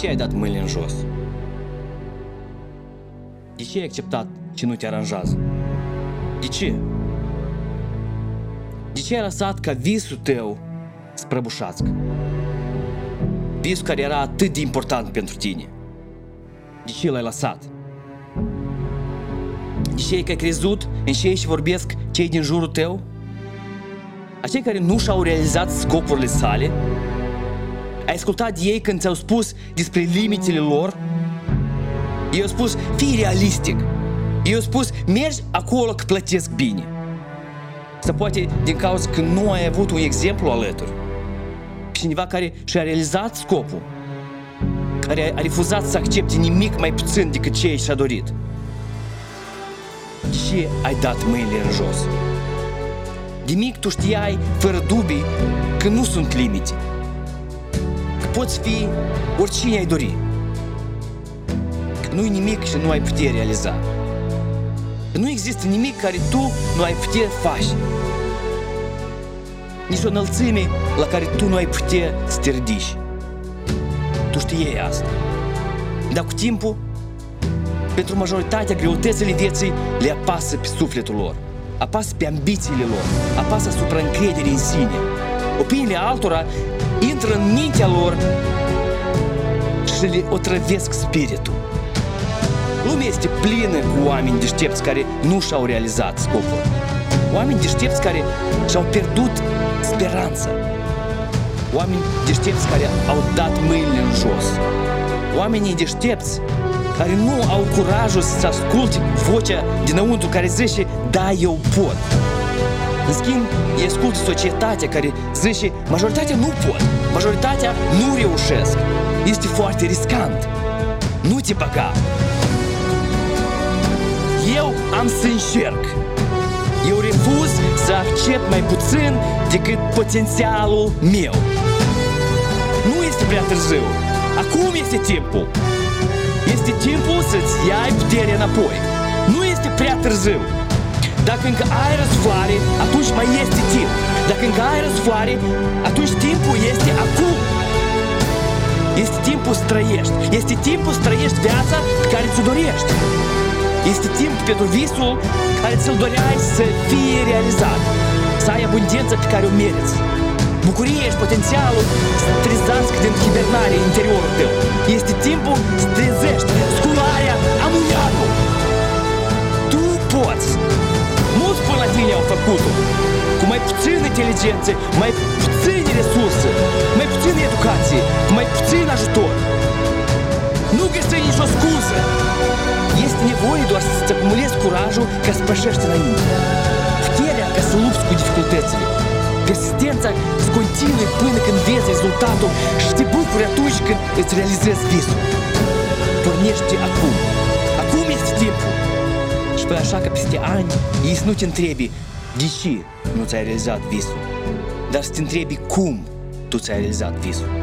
ce ai dat mâinile în jos? De ce ai acceptat ce nu te aranjează? De ce? De ce ai lăsat ca visul tău să prăbușească? Visul care era atât de important pentru tine. De ce l-ai lăsat? De ce ai crezut în cei și vorbesc cei din jurul tău? Acei care nu și-au realizat scopurile sale? Ai ascultat de ei când ți-au spus despre limitele lor? Ei au spus, fii realistic. Ei au spus, mergi acolo că plătesc bine. Sau poate din cauza că nu ai avut un exemplu alături. Cineva care și-a realizat scopul, care a refuzat să accepte nimic mai puțin decât ce și-a dorit. De ce ai dat mâinile în jos? De mic tu știai, fără dubii, că nu sunt limite. Că poți fi oricine ai dori. Că nu-i nimic și nu ai putea realiza. Că nu există nimic care tu nu ai putea face. Nici o înălțime la care tu nu ai putea să te ridici. Tu știai asta. Dar cu timpul, pentru majoritatea greutățile vieții le apasă pe sufletul lor, apasă pe ambițiile lor, apasă asupra încrederii în sine. Opiniile altora intră în mintea lor și le otrăvesc spiritul. Lumea este plină cu oameni deștepți care nu și-au realizat scopul. Oameni deștepți care și-au pierdut speranța. Oameni deștepți care au dat mâinile în jos. Oamenii deștepți care nu au curajul să asculte vocea dinăuntru care zice, da, eu pot. În schimb, ei ascultă societatea care zice, majoritatea nu pot, majoritatea nu reușesc. Este foarte riscant. Nu te băga. Eu am să încerc. Eu refuz să accept mai puțin decât potențialul meu. Nu este prea târziu. Acum este timpul. Este timpul să-ți iai puterea înapoi. Nu este prea târziu. Dacă încă ai răsfoare, atunci mai este timp. Dacă încă ai răsfoare, atunci timpul este acum. Este timpul să trăiești. Este timpul să trăiești viața pe care ți-o dorești. Este timp pentru visul care ți-l doreai să fie realizat. Să ai abundența pe care o meriți. Bucurie și potențialul să trezească din hibernare în interiorul tău. Este timpul să trezești scularea amoniacul. Puțină inteligență, mai puține resurse, mai puțină educație, cu mai puțin ajutor. Nu găsi nicio scuză. Este nevoie doar să-ți acumulezi curajul ca să pășești înainte. Puterea ca să lupți cu dificultățile. Persistența să continui până când vezi rezultatul și te bucuri atunci când îți realizezi visul. Pornește acum. Acum este timpul. Și pe așa că peste ani dar să te întrebi cum tu ți-ai realizat visul.